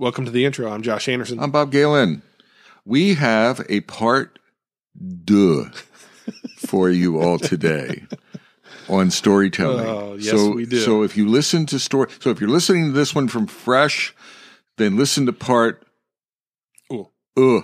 Welcome to the intro. I'm Josh Anderson. I'm Bob Galen. We have a part deux for you all today on storytelling. Oh, yes, so, we do. So if you listen to story, so if you're listening to this one from fresh, then listen to part. Uh.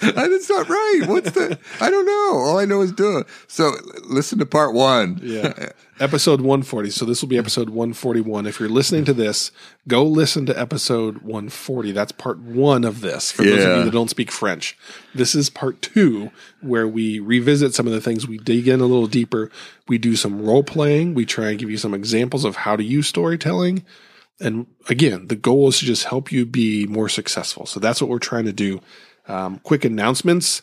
That's not right. What's the? I don't know. All I know is duh. So listen to part one. yeah. episode 140. So this will be episode 141. If you're listening to this, go listen to episode 140. That's part one of this for those of Yeah. you that don't speak French. This is part two where we revisit some of the things. We dig in a little deeper. We do some role playing. We try and give you some examples of how to use storytelling. And again, the goal is to just help you be more successful. So that's what we're trying to do. Um, quick announcements.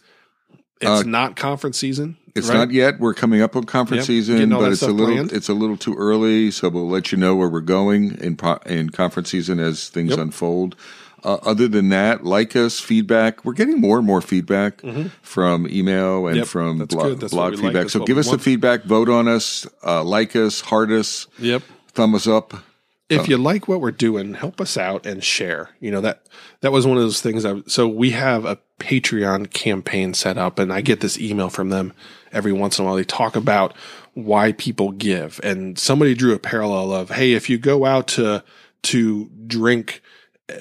It's Uh, not conference season. It's right? not yet. We're coming up on conference Yep, season, but it's a little planned. it's a little too early. So we'll let you know where we're going in in conference season as things Yep. unfold. Uh, other than that, like us, feedback. We're getting more and more feedback from email and Mm-hmm. Yep, from blog, blog we like. feedback. So give us the feedback. Vote on us. Uh, like us. Heart us. Yep. Thumb us up. If you like what we're doing, help us out and share. You know that that was one of those things. I, so we have a Patreon campaign set up, and I get this email from them every once in a while. They talk about why people give, and somebody drew a parallel of, hey, if you go out to to drink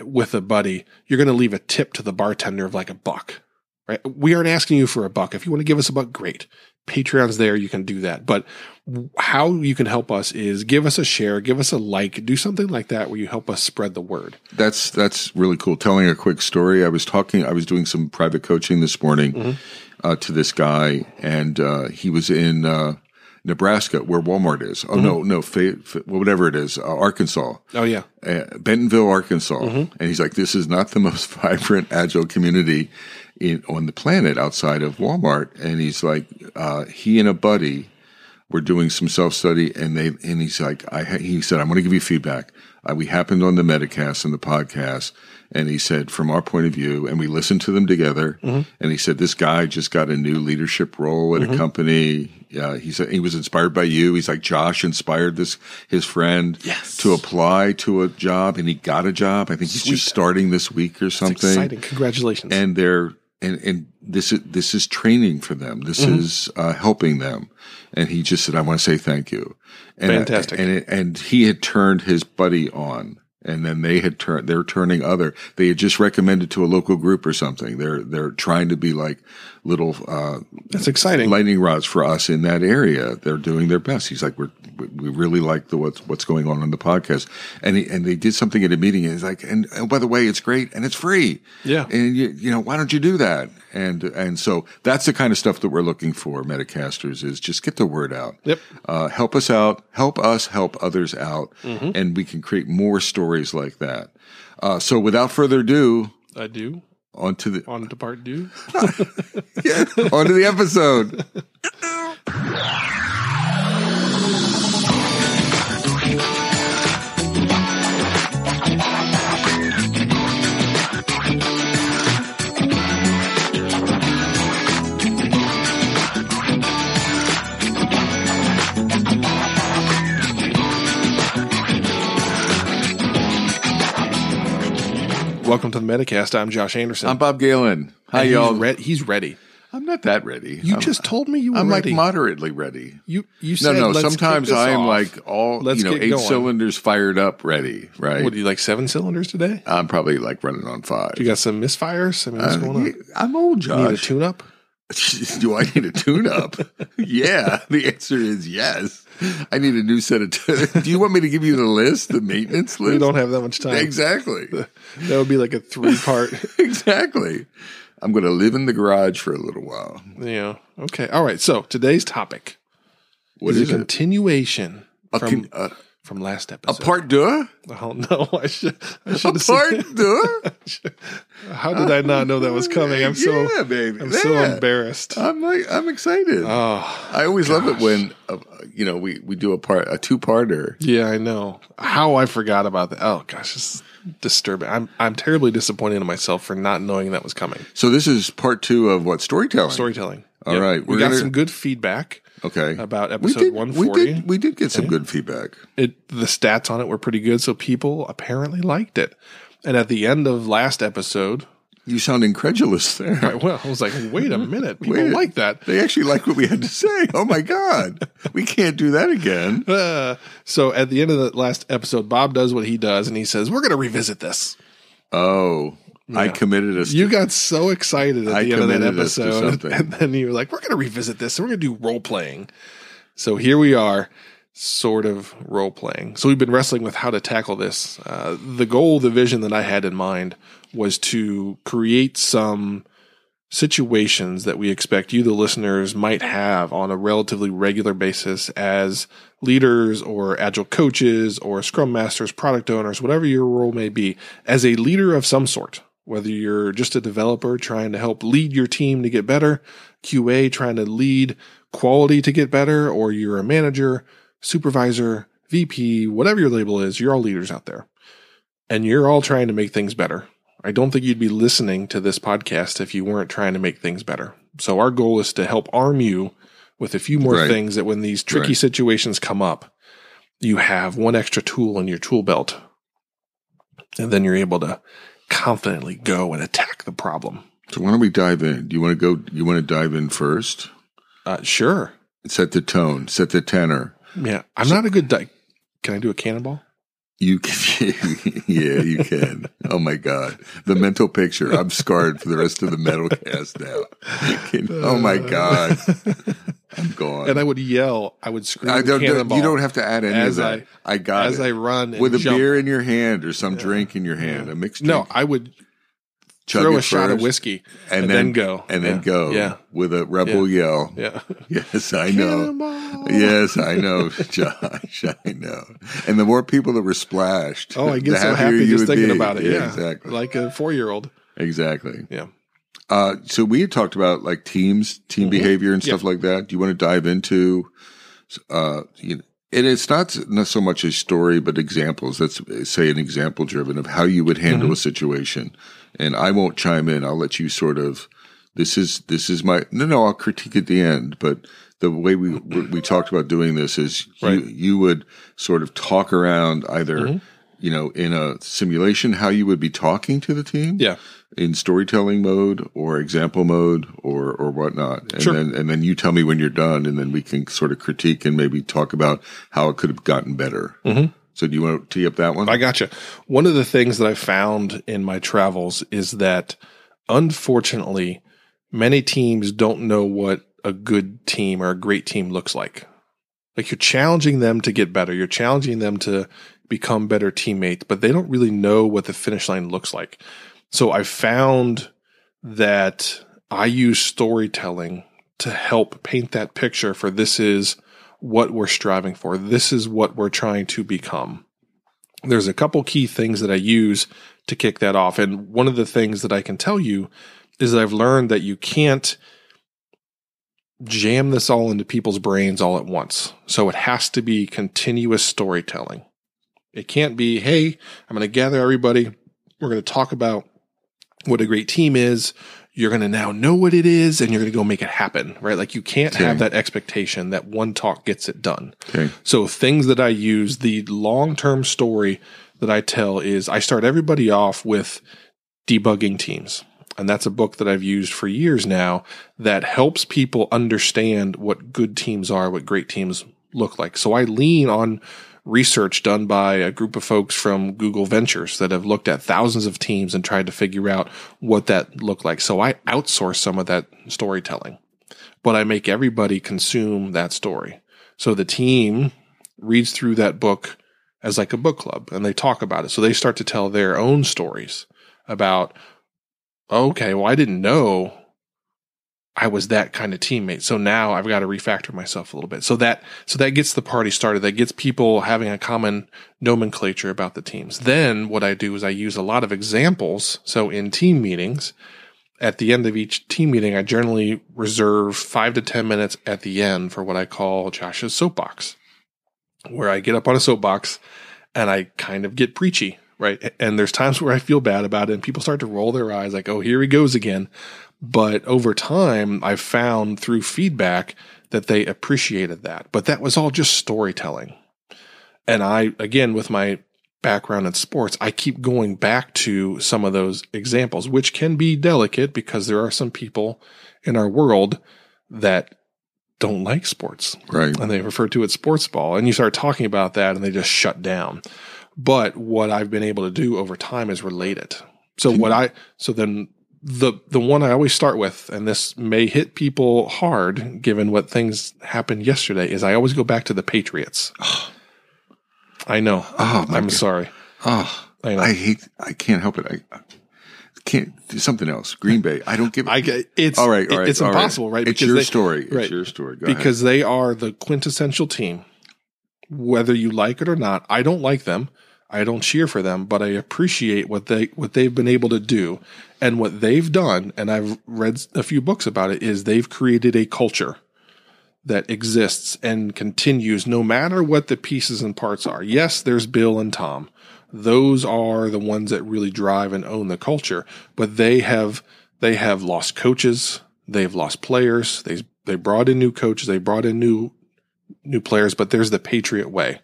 with a buddy, you're going to leave a tip to the bartender of like a buck. Right? We aren't asking you for a buck. If you want to give us a buck, great. Patreon's there. You can do that. But how you can help us is give us a share, give us a like, do something like that where you help us spread the word. That's that's really cool. Telling a quick story. I was talking. I was doing some private coaching this morning Mm-hmm. uh, to this guy, and uh, he was in uh, Nebraska, where Walmart is. Oh no, no, fa- fa- whatever it is, uh, Arkansas, Oh yeah. uh, Bentonville, Arkansas. Mm-hmm. And he's like, "This is not the most vibrant, agile community in on the planet outside of Walmart." And he's like, uh, he and a buddy were doing some self study, and they and he's like, I he said, I'm going to give you feedback. Uh, we happened on the Metacast and the podcast, and he said, from our point of view, and we listened to them together. And he said, this guy just got a new leadership role at a company. Uh, he said he was inspired by you. He's like Josh inspired this his friend Yes. to apply to a job, and he got a job. I think he's just starting this week or something Exciting. Congratulations. and they're and and this is this is training for them. This Mm-hmm. is uh, helping them. And he just said, "I want to say thank you." And I- Fantastic. and it, and he had turned his buddy on, and then they had turned. They're turning other. They had just recommended to a local group or something. They're they're trying to be like little uh, That's exciting. lightning rods for us in that area. They're doing their best. He's like, we're, we really like the what's what's going on in the podcast, and he, and they did something at a meeting. And he's like, and oh, by the way, it's great and it's free. Yeah. and you, you know, why don't you do that? And and so that's the kind of stuff that we're looking for, Metacasters, is just get the word out. Yep. Uh, help us out, help us help others out, Mm-hmm. and we can create more stories like that. Uh, so without further ado, I do. on to the On to part two. yeah, on to the episode. to the Metacast. I'm Josh Anderson. I'm Bob Galen. Hi, And y'all. He's, re- he's ready. I'm not that ready. You I'm, just told me you were ready. I'm ready. like moderately ready. you you No, said no. let's Sometimes I am like all Let's you know, eight going. cylinders fired up, ready. Right. What do you like seven cylinders today? I'm probably like running on five. You got some misfires? I mean, what's Uh, going on? I'm old, You need a tune up? do I need a tune-up? yeah. The answer is yes. I need a new set of. T- do you want me to give you the list, the maintenance list? We don't have that much time. exactly. That would be like a three part. exactly. I'm going to live in the garage for a little while. yeah. Okay. All right. So today's topic What is, is a continuation A, from con- a, from last episode. a part deux? Oh no! I should. I should have part deux? How did I not know that was coming? I'm so. yeah, baby. I'm so embarrassed. I'm like I'm excited. Oh I always love it when uh, you know we we do a part a two parter. yeah, I know. How I forgot about that. Oh gosh, it's disturbing. I'm I'm terribly disappointed in myself for not knowing that was coming. So this is part two of what storytelling. Storytelling. All All right, we got gonna- some good feedback. Okay. about we episode did, 140. We did, we did get some good feedback. it the stats on it were pretty good, so people apparently liked it. And at the end of last episode, You sound incredulous there. Well, I was like, "Wait a minute, people Wait. like that." They actually liked what we had to say. Oh my God. We can't do that again. Uh, so at the end of the last episode, Bob does what he does, and he says, "We're going to revisit this." Oh, I committed us. You got so excited at I the end of that to episode, and then you were like, "We're going to revisit this, and we're going to do role playing." So here we are, sort of role playing. So we've been wrestling with how to tackle this. Uh, the goal, the vision that I had in mind was to create some situations that we expect you, the listeners, might have on a relatively regular basis as leaders or agile coaches or scrum masters, product owners, whatever your role may be, as a leader of some sort. Whether you're just a developer trying to help lead your team to get better, QA trying to lead quality to get better, or you're a manager, supervisor, VP, whatever your label is, you're all leaders out there. And you're all trying to make things better. I don't think you'd be listening to this podcast if you weren't trying to make things better. So our goal is to help arm you with a few more Right. things that when these tricky Right. situations come up, you have one extra tool in your tool belt. And then you're able to confidently go and attack the problem. So why don't we dive in? Do you want to go? You want to dive in first? Uh, sure. Set the tone, set the tenor. Yeah. I'm not a good di- Can I do a cannonball? You can, yeah, you can. Oh my God. The mental picture. I'm scarred for the rest of the Metacast now. Can- oh my uh. God. I'm gone. And I would yell, I would scream I don't, you don't have to add any as of that. I, got as it. I run With a jump. beer in your hand or some drink in your hand, a mixed Drink. No. I would Chug throw a shot of whiskey and, and, then, then, go. and then Yeah. go Yeah. with a rebel yell. Yeah. Yes, I know. Yes, I know, Josh. I know. And the more people that were splashed, Oh, I get so happy just thinking be. about it. Yeah. exactly. Like a four year old. exactly. Yeah. Uh, so we had talked about like teams, team behavior, and stuff like that. Do you want to dive into? Uh, you know, and it's not not so much a story, but examples. Let's say an example driven of how you would handle a situation. And I won't chime in. I'll let you sort of. This is this is my no no. I'll critique at the end, but the way we we talked about doing this is Right. you you would sort of talk around either. You know, in a simulation, how you would be talking to the team, Yeah. in storytelling mode or example mode or or whatnot, and Sure. then and then you tell me when you're done, and then we can sort of critique and maybe talk about how it could have gotten better. Mm-hmm. So do you want to tee up that one? I gotcha. One of the things that I found in my travels is that unfortunately, many teams don't know what a good team or a great team looks like. Like you're challenging them to get better. You're challenging them to become better teammates, but they don't really know what the finish line looks like. So I found that I use storytelling to help paint that picture for this is what we're striving for. This is what we're trying to become. There's a couple key things that I use to kick that off. And one of the things that I can tell you is that I've learned that you can't jam this all into people's brains all at once. So it has to be continuous storytelling. It can't be, hey, I'm going to gather everybody. We're going to talk about what a great team is. You're going to now know what it is and you're going to go make it happen, right? Like you can't have that expectation that one talk gets it done. okay. So things that I use, the long-term story that I tell is I start everybody off with debugging teams. And that's a book that I've used for years now that helps people understand what good teams are, what great teams look like. So I lean on research done by a group of folks from Google Ventures that have looked at thousands of teams and tried to figure out what that looked like. So I outsource some of that storytelling, but I make everybody consume that story. So the team reads through that book as like a book club and they talk about it. So they start to tell their own stories about, okay, well, I didn't know I was that kind of teammate. So now I've got to refactor myself a little bit. So that, so that gets the party started. That gets people having a common nomenclature about the teams. Then what I do is I use a lot of examples. So in team meetings, at the end of each team meeting, I generally reserve five to 10 minutes at the end for what I call Josh's soapbox, where I get up on a soapbox and I kind of get preachy, right? And there's times where I feel bad about it and people start to roll their eyes like, oh, here he goes again. But over time, I've found through feedback that they appreciated that. But that was all just storytelling. And I, again, with my background in sports, I keep going back to some of those examples, which can be delicate because there are some people in our world that don't like sports. Right. And they refer to it sports ball. And you start talking about that and they just shut down. But what I've been able to do over time is relate it. So what I, so then the, the one I always start with, and this may hit people hard given what things happened yesterday, is I always go back to the Patriots. I know. Oh, I'm God. sorry. Oh, I. I hate. I can't help it. I, I can't do something else. Green Bay. I don't give. I get it's all right. All right. it's all impossible, right? It's your they- story. It's your story. Go ahead. because they are the quintessential team. Whether you like it or not, I don't like them. I don't cheer for them, but I appreciate what they what they've been able to do and what they've done. And I've read a few books about it. Is they've created a culture that exists and continues no matter what the pieces and parts are. Yes, there's Bill and Tom. Those are the ones that really drive and own the culture, but they have they have lost coaches, they've lost players, they they brought in new coaches, they brought in new new players, but there's the Patriot way.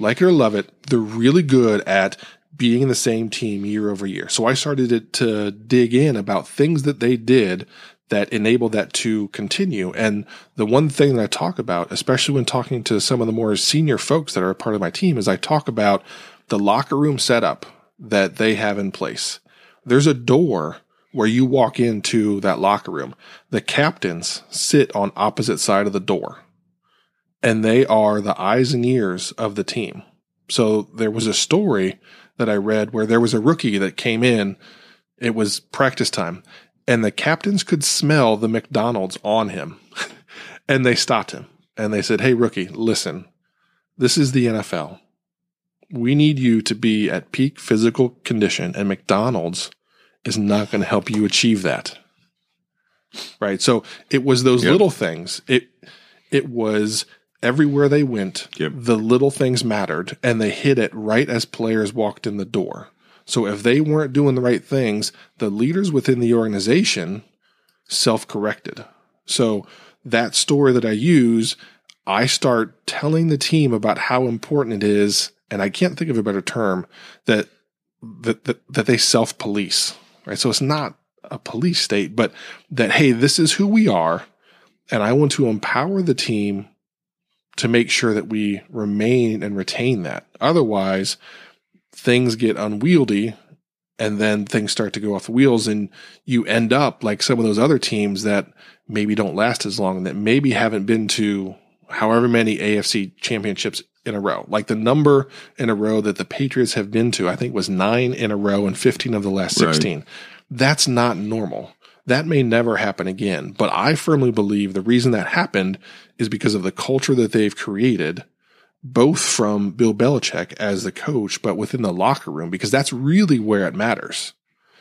Like it or love it, they're really good at being in the same team year over year. So I started to, dig in about things that they did that enabled that to continue. And the one thing that I talk about, especially when talking to some of the more senior folks that are a part of my team, is I talk about the locker room setup that they have in place. There's a door where you walk into that locker room. The captains sit on opposite side of the door and they are the eyes and ears of the team. So there was a story that I read where there was a rookie that came in. It was practice time and the captains could smell the McDonald's on him and they stopped him and they said, Hey, rookie, listen, this is the NFL. We need you to be at peak physical condition and McDonald's is not going to help you achieve that. Right. So it was those Yep. little things. It, it was everywhere they went. Yep. The little things mattered and they hit it right as players walked in the door. So if they weren't doing the right things, the leaders within the organization self corrected. So that story that I use, I start telling the team about how important it is, and I can't think of a better term that that that, that they self police. Right. So it's not a police state, but that hey, this is who we are, and I want to empower the team to make sure that we remain and retain that. Otherwise, things get unwieldy and then things start to go off the wheels and you end up like some of those other teams that maybe don't last as long and that maybe haven't been to however many AFC championships in a row. Like the number in a row that the Patriots have been to, I think was nine in a row and 15 of the last Right. 16. That's not normal. That may never happen again. But I firmly believe the reason that happened is because of the culture that they've created both from Bill Belichick as the coach, but within the locker room, because that's really where it matters.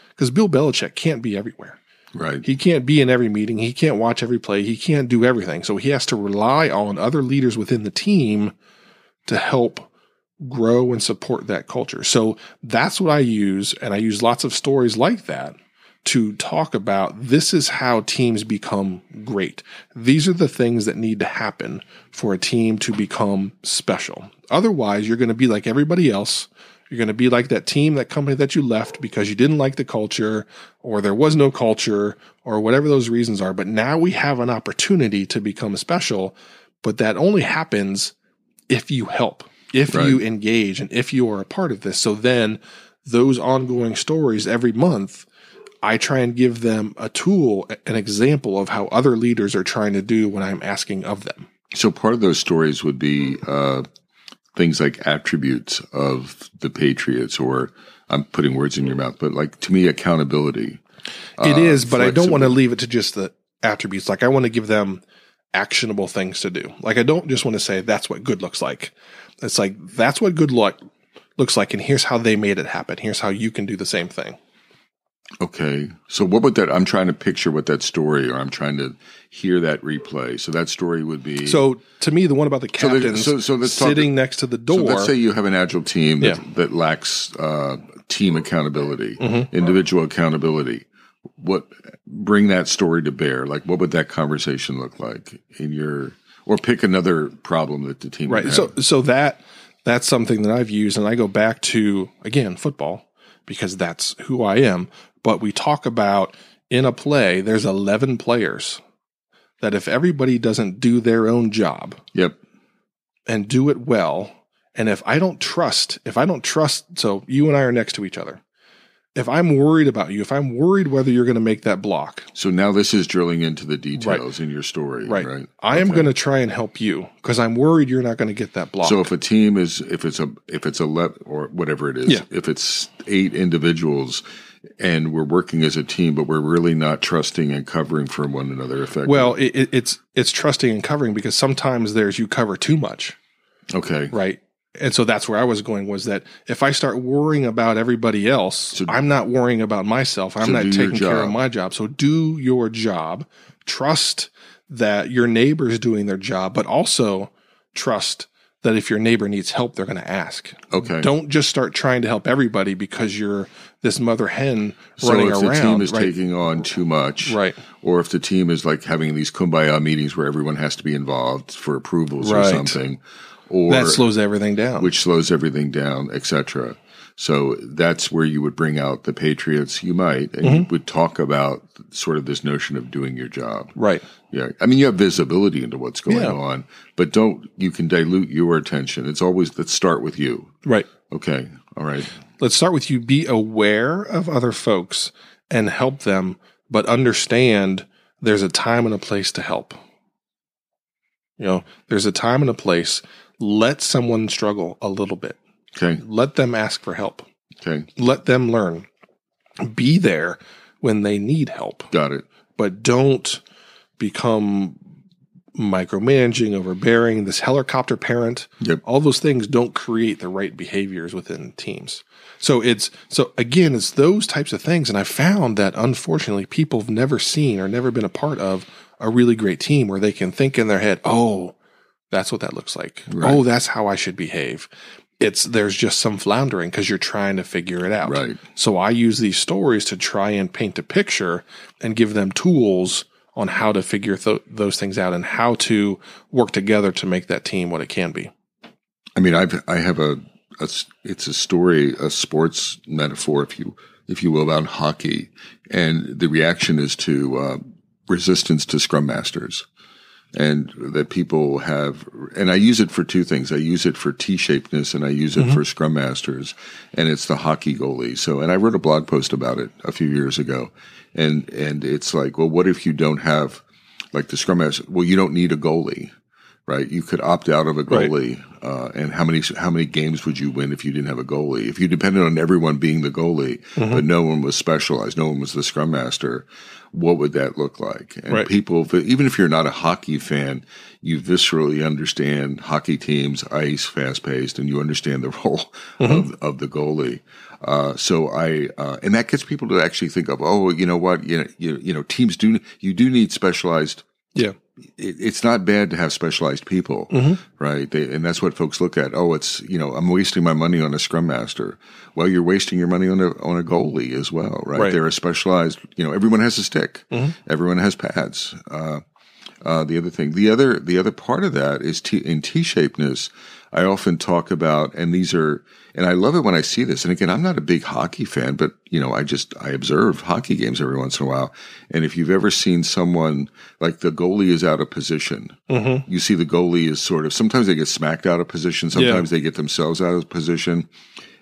Because Bill Belichick can't be everywhere. right. He can't be in every meeting. He can't watch every play. He can't do everything. So he has to rely on other leaders within the team to help grow and support that culture. So that's what I use. And I use lots of stories like that to talk about this is how teams become great. These are the things that need to happen for a team to become special. Otherwise, you're going to be like everybody else. You're going to be like that team, that company that you left because you didn't like the culture or there was no culture or whatever those reasons are. But now we have an opportunity to become special, but that only happens if you help, if Right. you engage and if you are a part of this. So then those ongoing stories every month, I try and give them a tool, an example of how other leaders are trying to do what I'm asking of them. So part of those stories would be uh, things like attributes of the Patriots, or I'm putting words in your mouth, but like to me, accountability. It uh, is, but I don't want to leave it to just the attributes. Like I want to give them actionable things to do. Like I don't just want to say that's what good looks like. It's like that's what good look looks like, and here's how they made it happen. Here's how you can do the same thing. Okay. So what would that? I'm trying to picture what that story, or I'm trying to hear that replay. So that story would be. So to me, the one about the So captains so- so talk- sitting next to the So door. let's say you have an agile team that, Yeah. that lacks uh, team accountability, Mm-hmm. individual accountability. what bring that story to bear? Like, what would that conversation look like in your, or pick another problem that the team right. would So so that that's something that I've used, and I go back to again football because that's who I am. But we talk about in a play, there's 11 players that if everybody doesn't do their own job Yep. and do it well, and if I don't trust, if I don't trust, so you and I are next to each other. If I'm worried about you, if I'm worried whether you're going to make that block, So now this is drilling into the details in your story, right? right? I am going to try and help you because I'm worried you're not going to get that block. So if a team is, if it's a, if it's a le- or whatever it is, Yeah. if it's eight individuals and we're working as a team, but we're really not trusting and covering for one another effectively. well, it, it's it's trusting and covering because sometimes there's you cover too much, okay. right? And so that's where I was going was that if I start worrying about everybody else, So- I'm not worrying about myself. I'm So not taking care of my job. So do your job. Trust that your neighbor's doing their job, but also trust that if your neighbor needs help, they're going to ask. Okay. Don't just start trying to help everybody because you're this mother hen so running if around. the team is right? taking on too much, Right. or if the team is like having these kumbaya meetings where everyone has to be involved for approvals or Right. something, or that slows everything down. which slows everything down, etc. So that's where you would bring out the patriots. You might, and Mm-hmm. you would talk about sort of this notion of doing your job. right. Yeah, I mean you have visibility into what's going Yeah. on, but don't you can dilute your attention. It's always let's start with you. Right. Okay, all right. Let's start with you. Be aware of other folks and help them, but understand there's a time and a place to help. You know, there's a time and a place. Let someone struggle a little bit. Okay, Let them ask for help. okay, Let them learn. Be there when they need help, got it. but don't become micromanaging, overbearing, this helicopter parent. Yep. All those things don't create the right behaviors within teams. So it's so again, it's those types of things. And I found that unfortunately people have never seen or never been a part of a really great team where they can think in their head, oh, that's what that looks like. Right. Oh, that's how I should behave. It's there's just some floundering because you're trying to figure it out. Right. So I use these stories to try and paint a picture and give them tools on how to figure th- those things out and how to work together to make that team what it can be. I mean, I've I have a, a it's a story, a sports metaphor, if you if you will, about hockey, and the reaction is to uh, resistance to scrum masters, and that people have, and I use it for two things. I use it for T-shapedness, and I use it mm-hmm. for scrum masters, and it's the hockey goalie. So, and I wrote a blog post about it a few years ago, and and it's like, well, what if you don't have like the scrum master? Well, you don't need a goalie right? You could opt out of a Right. goalie, uh, and how many how many games would you win if you didn't have a goalie? If you depended on everyone being the goalie, Mm-hmm. but no one was specialized, no one was the scrum master, what would that look like? And Right. people, even if you're not a hockey fan, you viscerally understand hockey teams, ice, fast paced, and you understand the role Mm-hmm. of of the goalie. Uh, so I, uh, and that gets people to actually think of, oh, you know what, you know, you, you know, teams do, you do need specialized Yeah. It, it's not bad to have specialized people, Mm-hmm. right? They, and that's what folks look at. Oh, it's you know, I'm wasting my money on a scrum master. Well, you're wasting your money on a on a goalie as well, right? Right. They're a specialized. You know, everyone has a stick. Mm-hmm. Everyone has pads. Uh, uh, the other thing, the other the other part of that is T, in T-shapedness. I often talk about, and these are, and I love it when I see this. And again, I'm not a big hockey fan, but you know, I just I observe hockey games every once in a while. And if you've ever seen someone like the goalie is out of position, Mm-hmm. you see the goalie is sort of sometimes they get smacked out of position, sometimes they get themselves out of position,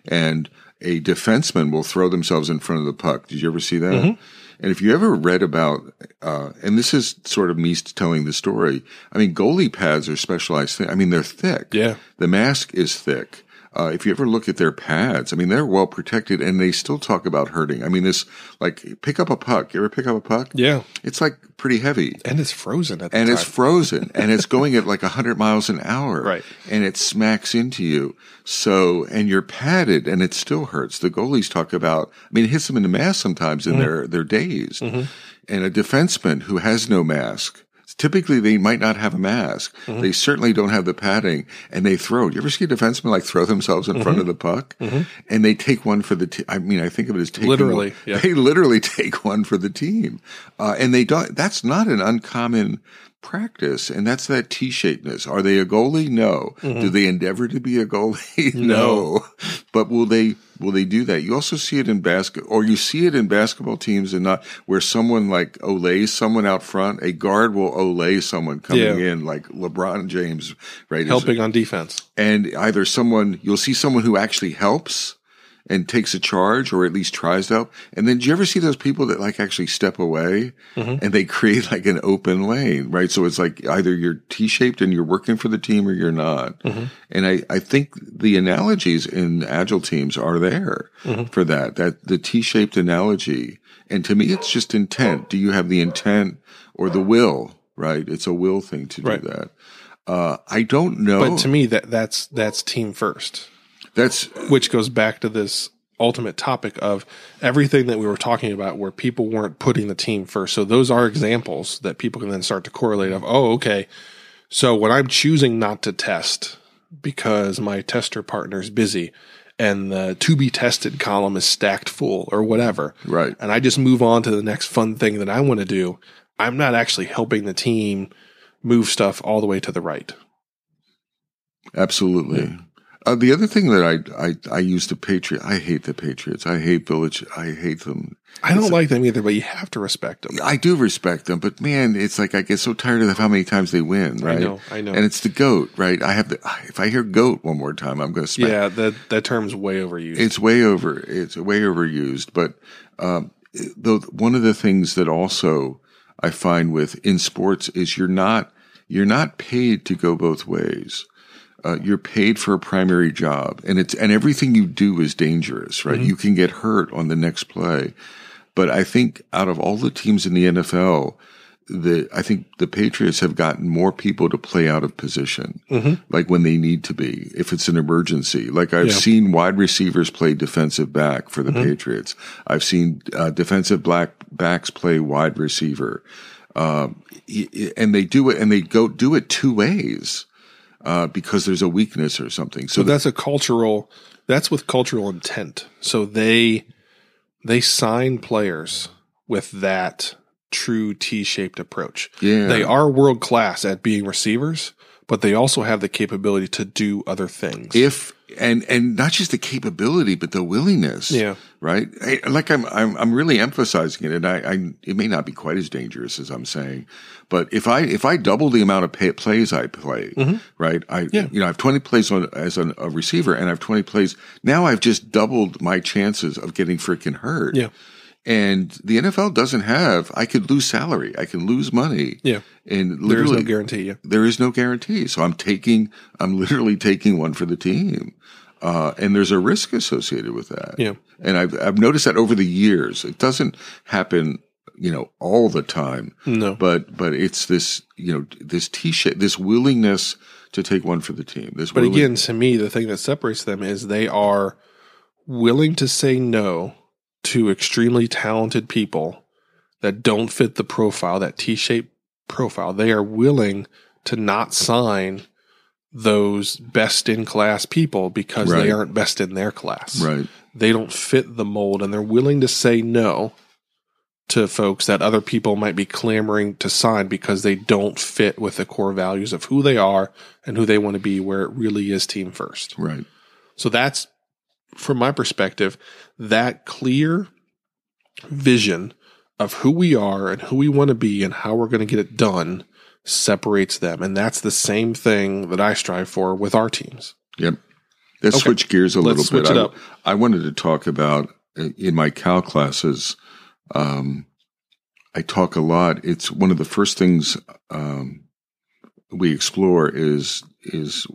and a defenseman will throw themselves in front of the puck. Did you ever see that? Mm-hmm. And if you ever read about, uh, and this is sort of me telling the story. I mean, goalie pads are specialized. Thing. I mean, they're thick. Yeah. The mask is thick. Uh, if you ever look at their pads, I mean, they're well protected and they still talk about hurting. I mean, this, like, pick up a puck. You ever pick up a puck? Yeah. It's like pretty heavy And it's frozen at the and time. it's frozen and it's going at like 100 miles an hour Right. and it smacks into you so and you're padded and it still hurts the goalies talk about i mean it hits them in the mask sometimes and they're they're dazed and a defenseman who has no mask Typically, they might not have a mask. Mm-hmm. They certainly don't have the padding, and they throw. Do you ever see a defenseman like throw themselves in Mm-hmm. front of the puck, and they take one for the? T- I mean, I think of it as taking Literally, one- yeah. They literally take one for the team, uh, and they don't. That's not an uncommon practice, and that's that T-shapedness. Are they a goalie? No. Mm-hmm. Do they endeavor to be a goalie? no. But will they? Will they do that? You also see it in basket, or you see it in basketball teams, and not where someone like olays someone out front. A guard will olay someone coming Yeah. in, like LeBron James, right? helping on defense. and either someone you'll see someone who actually helps and takes a charge or at least tries to help. And then do you ever see those people that like actually step away mm-hmm. and they create like an open lane, right? So it's like either you're T-shaped and you're working for the team or you're not. Mm-hmm. And I, I think the analogies in agile teams are there mm-hmm. for that, that the T-shaped analogy. And to me, it's just intent. Do you have the intent or the will, right? It's a will thing to do Right. that. Uh, I don't know. But to me, that that's that's team first, That's which goes back to this ultimate topic of everything that we were talking about, where people weren't putting the team first. So those are examples that people can then start to correlate of. Oh, okay. So when I'm choosing not to test because my tester partner is busy and the to be tested column is stacked full or whatever, right. and I just move on to the next fun thing that I want to do, I'm not actually helping the team move stuff all the way to the right. Absolutely. Uh, the other thing that I, I I use the Patriot. I hate the Patriots. I hate Belichick. I hate them. I don't like them either, but you have to respect them. I do respect them, but man, it's like I get so tired of how many times they win. Right? I know, I know. And it's the goat, right? I have the. If I hear goat one more time, I'm going to smack. Yeah, that that term's way overused. It's way over. It's way overused. But um, though one of the things that also I find with in sports is you're not you're not paid to go both ways. Uh, you're paid for a primary job, and it's and everything you do is dangerous, right? You can get hurt on the next play. But I think out of all the teams in the NFL, the I think the Patriots have gotten more people to play out of position, like when they need to be, if it's an emergency. Like I've Yeah. seen wide receivers play defensive back for the Patriots. I've seen uh, defensive black backs play wide receiver, um, and they do it, and they go do it two ways uh, because there's a weakness or something. So so that's a cultural. That's with cultural intent. So they they sign players with that true T-shaped approach. Yeah. They are world class at being receivers, but they also have the capability to do other things. if and and not just the capability but the willingness Yeah. right I, like I'm, I'm i'm really emphasizing it and I, I it may not be quite as dangerous as i'm saying but if i if i double the amount of pay, plays i play right i Mm-hmm. Yeah. you know i have 20 plays on as an, a receiver and i have 20 plays now i've just doubled my chances of getting freaking hurt Yeah. And the nfl doesn't have i could lose salary i can lose money Yeah. and There is literally no guarantee. Yeah. there is no guarantee. So I'm taking, I'm literally taking one for the team. Uh, and there's a risk associated with that. Yeah. And I've, I've noticed that over the years. It doesn't happen, you know, all the time, No. but, but it's this, you know, this t-shirt, this willingness to take one for the team. This But willing- again, to me, the thing that separates them is they are willing to say no to extremely talented people that don't fit the profile, that T shaped profile. They are willing to not sign those best in class people because Right. they aren't best in their class. right. They don't fit the mold and they're willing to say no to folks that other people might be clamoring to sign because they don't fit with the core values of who they are and who they want to be where it really is team first. Right. So that's from my perspective, that clear vision of who we are and who we want to be and how we're going to get it done separates them. And that's the same thing that I strive for with our teams. Yep. Let's Okay. switch gears a Let's little switch bit. it I, up. I wanted to talk about uh, in my Cal classes. Um, I talk a lot. It's one of the first things um, we explore is is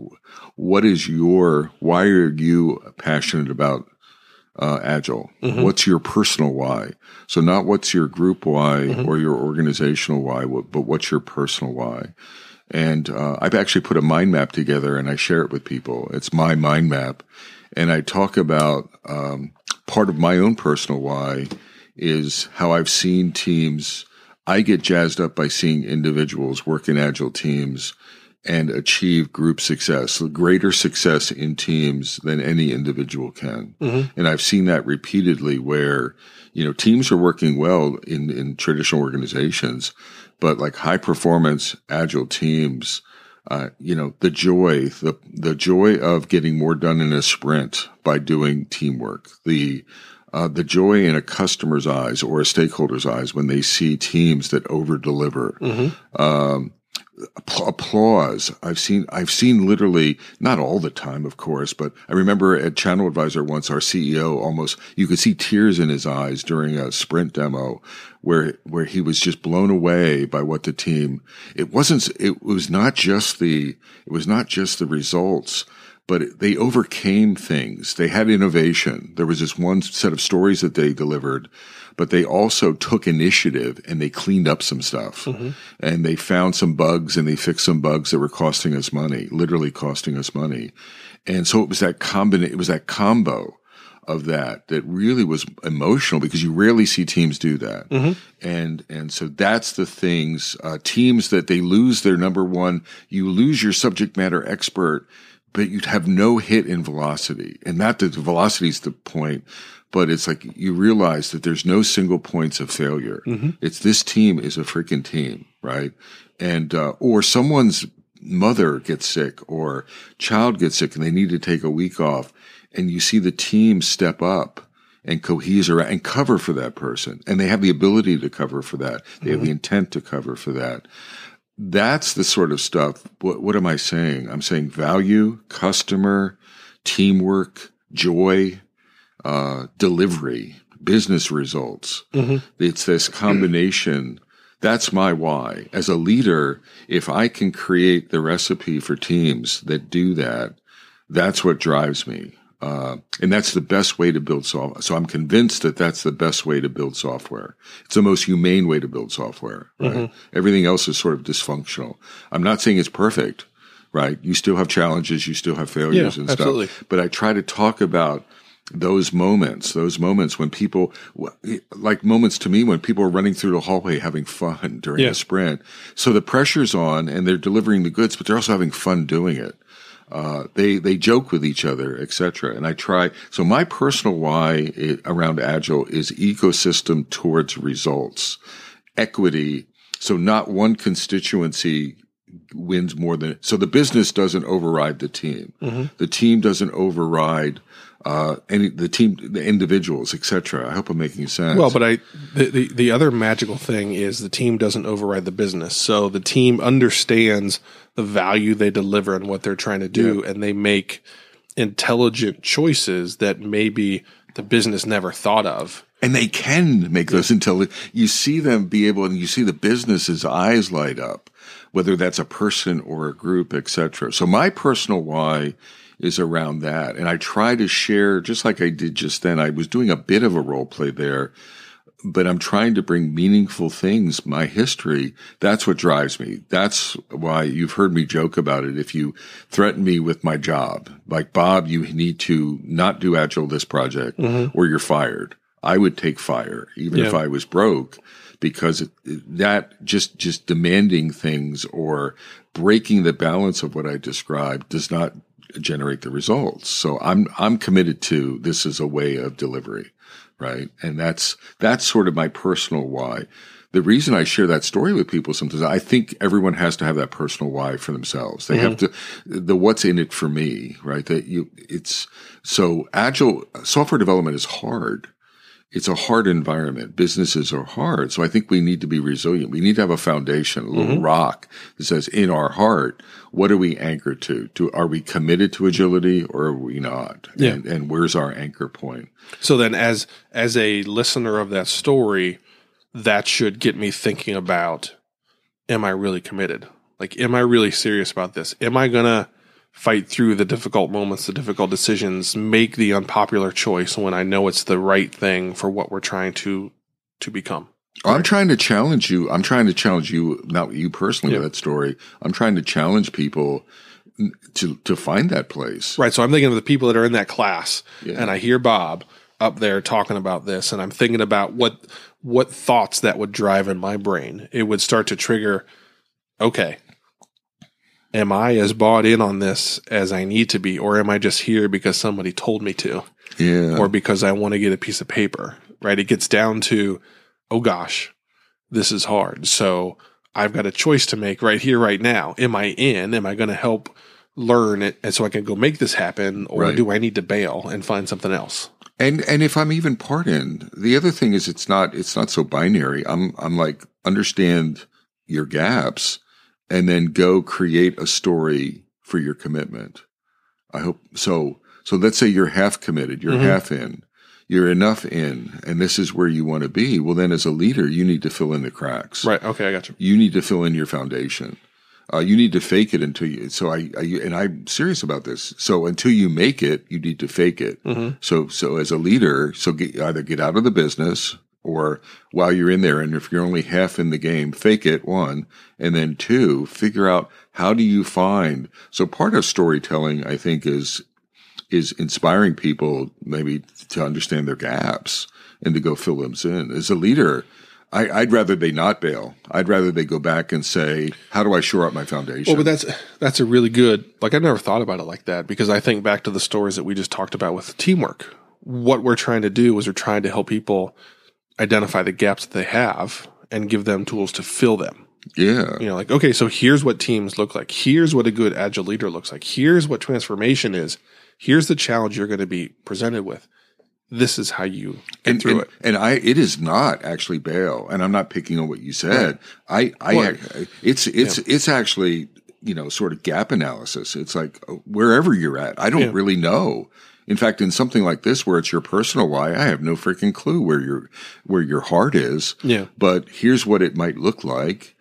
what is your why are you passionate about uh, agile? Mhm. What's your personal why? So not what's your group why Mhm. or your organizational why, but what's your personal why? And uh, I've actually put a mind map together and I share it with people. It's my mind map. And I talk about um, part of my own personal why is how I've seen teams I get jazzed up by seeing individuals work in agile teams and achieve group success, greater success in teams than any individual can. Mm-hmm. And I've seen that repeatedly where, you know, teams are working well in, in traditional organizations, but like high performance agile teams, uh, you know, the joy, the, the joy of getting more done in a sprint by doing teamwork, the, uh, the joy in a customer's eyes or a stakeholder's eyes when they see teams that over deliver. Mm-hmm. Um, applause. I've seen, I've seen literally not all the time, of course, but I remember at ChannelAdvisor once, our CEO almost, you could see tears in his eyes during a sprint demo where, where he was just blown away by what the team, it wasn't, it was not just the, it was not just the results but they overcame things. They had innovation. There was this one set of stories that they delivered, but they also took initiative and they cleaned up some stuff mm-hmm. and they found some bugs and they fixed some bugs that were costing us money, literally costing us money. And so it was that combina- it was that combo of that that really was emotional because you rarely see teams do that. Mm-hmm. And, and so that's the things, uh, teams that they lose their number one, you lose your subject matter expert but you'd have no hit in velocity. And not that the velocity is the point, but it's like you realize that there's no single points of failure. Mm-hmm. It's this team is a freaking team, right? And, uh, or someone's mother gets sick or child gets sick and they need to take a week off and you see the team step up and cohese around and cover for that person. And they have the ability to cover for that. They mm-hmm. have the intent to cover for that. That's the sort of stuff. What, what am I saying? I'm saying value, customer, teamwork, joy, uh, delivery, business results. Mm-hmm. It's this combination. That's my why. As a leader, if I can create the recipe for teams that do that, that's what drives me. Uh, and that's the best way to build software. So I'm convinced that that's the best way to build software. It's the most humane way to build software, right? Mm-hmm. Everything else is sort of dysfunctional. I'm not saying it's perfect, right? You still have challenges, you still have failures yeah, and absolutely. stuff. But I try to talk about those moments, those moments when people, like moments to me when people are running through the hallway having fun during yeah. a sprint. So the pressure's on and they're delivering the goods, but they're also having fun doing it. Uh, they they joke with each other, etc. And I try. So my personal why it, around agile is ecosystem towards results, equity. So not one constituency wins more than so the business doesn't override the team. Mm-hmm. The team doesn't override uh, any the team, the individuals, etc. I hope I'm making sense. Well, but I the, the the other magical thing is the team doesn't override the business. So the team understands the value they deliver and what they're trying to do, yeah. and they make intelligent choices that maybe the business never thought of. And they can make those until you see them be able, and you see the business's eyes light up, whether that's a person or a group, etc. So my personal why is around that. And I try to share, just like I did just then, I was doing a bit of a role play there, but I'm trying to bring meaningful things, my history. That's what drives me. That's why you've heard me joke about it. If you threaten me with my job, like Bob, you need to not do Agile this project mm-hmm. or you're fired. I would take fire, even yeah. if I was broke because it, that just just demanding things or breaking the balance of what I described does not generate the results. So I'm, I'm committed to this as a way of delivery, right? And that's, that's sort of my personal why. The reason I share that story with people sometimes, I think everyone has to have that personal why for themselves. They mm-hmm. have to, the what's in it for me, right? That you, it's, so agile software development is hard it's a hard environment. Businesses are hard. So I think we need to be resilient. We need to have a foundation, a little mm-hmm. rock that says in our heart, what are we anchored to? to? Are we committed to agility or are we not? Yeah. And, and where's our anchor point? So then as, as a listener of that story, that should get me thinking about, am I really committed? Like, am I really serious about this? Am I going to fight through the difficult moments, the difficult decisions, make the unpopular choice when I know it's the right thing for what we're trying to to become. Right? I'm trying to challenge you. I'm trying to challenge you, not you personally that story. I'm trying to challenge people to to find that place. Right. So I'm thinking of the people that are in that class, yeah. and I hear Bob. up there talking about this and I'm thinking about what what thoughts that would drive in my brain, it would start to trigger okay. Am I as bought in on this as I need to be or am I just here because somebody told me to Yeah. or because I want to get a piece of paper, right? It gets down to oh gosh, this is hard. So I've got a choice to make right here right now. Am I in? Am I going to help learn it and so I can go make this happen or Right. do I need to bail and find something else? And and if I'm even part in, the other thing is it's not it's not so binary. I'm I'm like understand your gaps and then go create a story for your commitment. I hope so so let's say you're half committed, you're Mhm. half in, you're enough in, and this is where you want to be. Well then as a leader, you need to fill in the cracks. Right. Okay. I got you. You need to fill in your foundation. Uh, you need to fake it until you. So I, I, and I'm serious about this. So until you make it, you need to fake it. Mhm. So, so as a leader, so get, either get out of the business or while you're in there, and if you're only half in the game, fake it. One, and then two, figure out how do you find. So part of storytelling, I think, is is inspiring people maybe to understand their gaps and to go fill them in. As a leader, I, I'd rather they not bail. I'd rather they go back and say, "How do I shore up my foundation?" Well, but that's that's a really good. Like I've never thought about it like that because I think back to the stories that we just talked about with teamwork. What we're trying to do is we're trying to help people identify the gaps that they have and give them tools to fill them. yeah, You know, like okay, so here's what teams look like. Here's what a good agile leader looks like. Here's what transformation is. Here's the challenge you're going to be presented with. This is how you get and, through and, it. and I, it is not actually bail, and I'm not picking on what you said. I, I, Well, it's, it's, it's actually, you know, sort of gap analysis. It's like uh, wherever you're at, I don't Yeah. really know. In fact, in something like this, where it's your personal why, I have no freaking clue where your, where your heart is. Yeah. But here's what it might look like.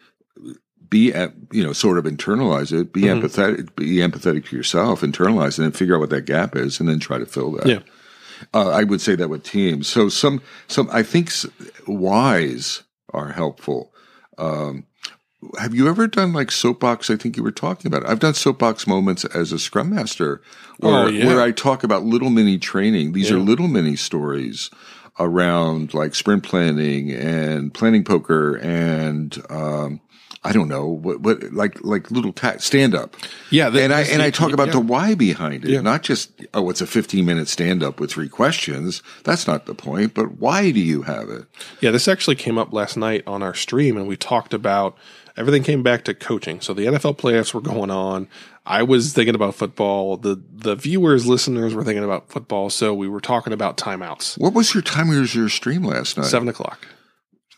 Be, at, you know, sort of internalize it. Be Mm-hmm. empathetic. Be empathetic to yourself. Internalize it and figure out what that gap is, and then try to fill that. Yeah. Uh, I would say that with teams. So some, some, I think s- whys are helpful. Um, have you ever done like soapbox? I think you were talking about. It. I've done soapbox moments as a scrum master, where, Oh, yeah. where I talk about little mini training. These are little mini stories around like sprint planning and planning poker and um, I don't know what, what like like little ta- stand up. Yeah. that- And I and I talk about yeah. the why behind it, Yeah. not just oh, it's a 15 minute stand up with three questions. That's not the point. But why do you have it? Yeah, this actually came up last night on our stream, and we talked about everything came back to coaching. So the NFL playoffs were going on. I was thinking about football. The the viewers, listeners were thinking about football. So we were talking about timeouts. What was your time? Was your stream last night? Seven o'clock.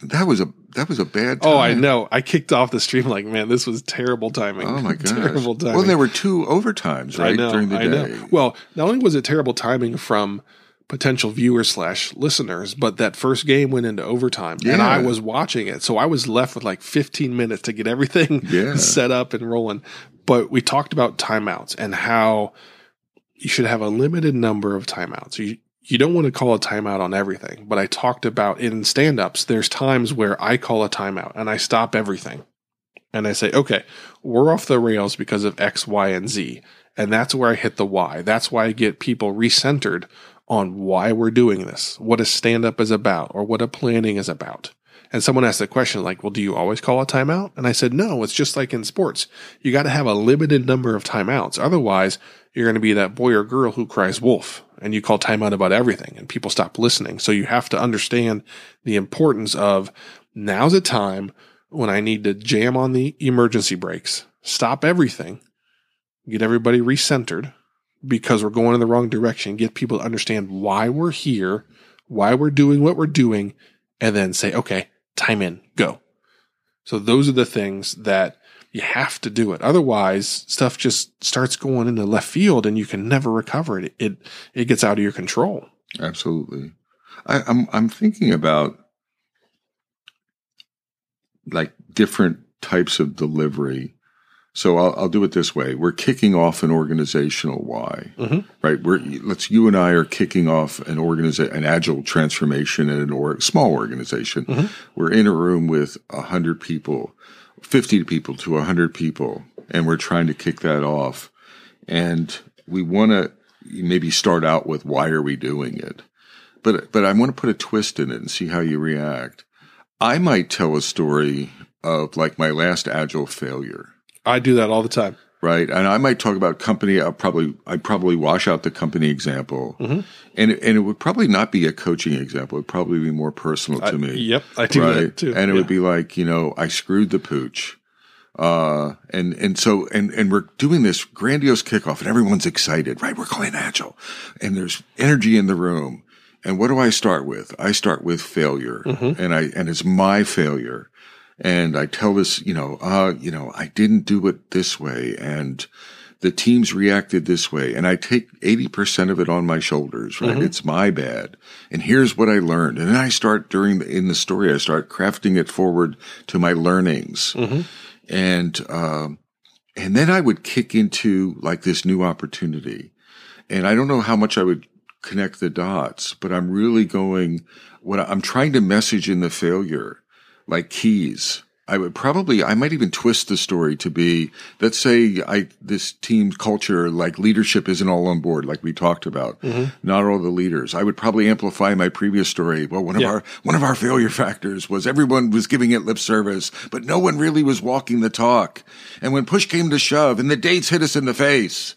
That was a that was a bad. Time. Oh, I know. I kicked off the stream like, man, this was terrible timing. Oh my god, terrible timing. Well, there were two overtimes right know. during the I day. know. Well, not only was it terrible timing from potential viewers slash listeners, but that first game went into overtime, and I was watching it, so I was left with like 15 minutes to get everything Yeah. set up and rolling. But we talked about timeouts and how you should have a limited number of timeouts. You you don't want to call a timeout on everything, but I talked about in stand ups, there's times where I call a timeout and I stop everything. And I say, okay, we're off the rails because of X, Y, and Z. And that's where I hit the Y. That's why I get people recentered on why we're doing this, what a stand up is about, or what a planning is about. And someone asked the question, like, well, do you always call a timeout? And I said, no, it's just like in sports. You got to have a limited number of timeouts. Otherwise, you're going to be that boy or girl who cries wolf and you call timeout about everything and people stop listening. So you have to understand the importance of now's a time when I need to jam on the emergency brakes, stop everything, get everybody recentered because we're going in the wrong direction, get people to understand why we're here, why we're doing what we're doing, and then say, okay, time in, go. So those are the things that you have to do it. Otherwise, stuff just starts going into left field and you can never recover it. It it gets out of your control. Absolutely. I, I'm I'm thinking about like different types of delivery. So I'll, I'll do it this way. We're kicking off an organizational why, Mhm. right? We're let's you and I are kicking off an organiza- an agile transformation in an or small organization. Mhm. We're in a room with a hundred people, fifty people to a hundred people, and we're trying to kick that off. And we want to maybe start out with why are we doing it? but but I want to put a twist in it and see how you react. I might tell a story of like my last agile failure, I do that all the time. right? And I might talk about company. I'll probably I'd probably wash out the company example, Mm-hmm. and it, and it would probably not be a coaching example. It'd probably be more personal to me. Yep, I do right? that too. And it Yeah. would be like, you know, I screwed the pooch. Uh, and, and so, and, and we're doing this grandiose kickoff and everyone's excited, right? We're calling agile and there's energy in the room. And what do I start with? I start with failure Mm-hmm. and I, and it's my failure. And I tell this, you know, uh, you know, I didn't do it this way and the teams reacted this way. And I take 80% of it on my shoulders, right? It's my bad. And here's what I learned. And then I start during the, in the story, I start crafting it forward to my learnings. And, um, and then I would kick into like this new opportunity. And I don't know how much I would connect the dots, but I'm really going, what I'm trying to message in the failure, like keys. I would probably, I might even twist the story to be, let's say I, this team culture, like leadership isn't all on board, like we talked about. Mm-hmm. Not all the leaders. I would probably amplify my previous story. Well, one of Yeah. our, one of our failure factors was everyone was giving it lip service, but no one really was walking the talk. And when push came to shove and the dates hit us in the face,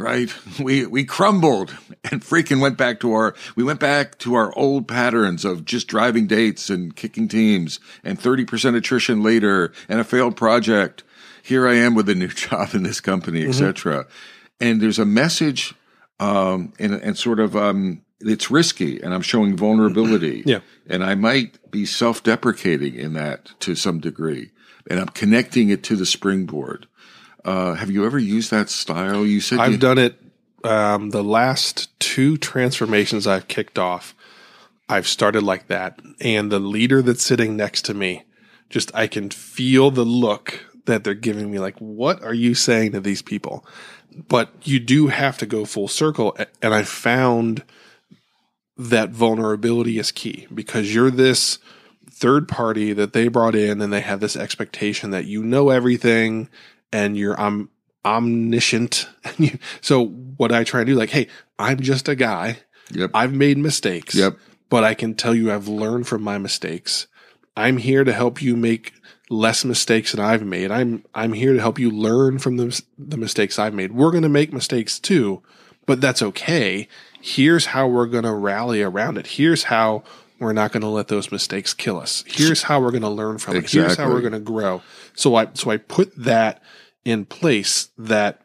right? We we crumbled and freaking went back to our we went back to our old patterns of just driving dates and kicking teams and 30% attrition later and a failed project. Here I am with a new job in this company, etc. And there's a message um and and sort of um it's risky and I'm showing vulnerability. Yeah. And I might be self-deprecating in that to some degree. And I'm connecting it to the springboard. Uh, have you ever used that style? You said I've done it. Um, the last two transformations I've kicked off, I've started like that, and the leader that's sitting next to me, just I can feel the look that they're giving me. Like, what are you saying to these people? But you do have to go full circle, and I found that vulnerability is key because you're this third party that they brought in and they have this expectation that you know everything and you're um, omniscient. You, so what I try to do, like, hey, I'm just a guy. Yep. I've made mistakes. Yep. But I can tell you I've learned from my mistakes. I'm here to help you make less mistakes than I've made. I'm I'm here to help you learn from the the mistakes I've made. We're going to make mistakes too, but that's okay. Here's how we're going to rally around it. Here's how we're not going to let those mistakes kill us. Here's how we're going to learn from it. Here's how we're going to grow. So I so I put that in place that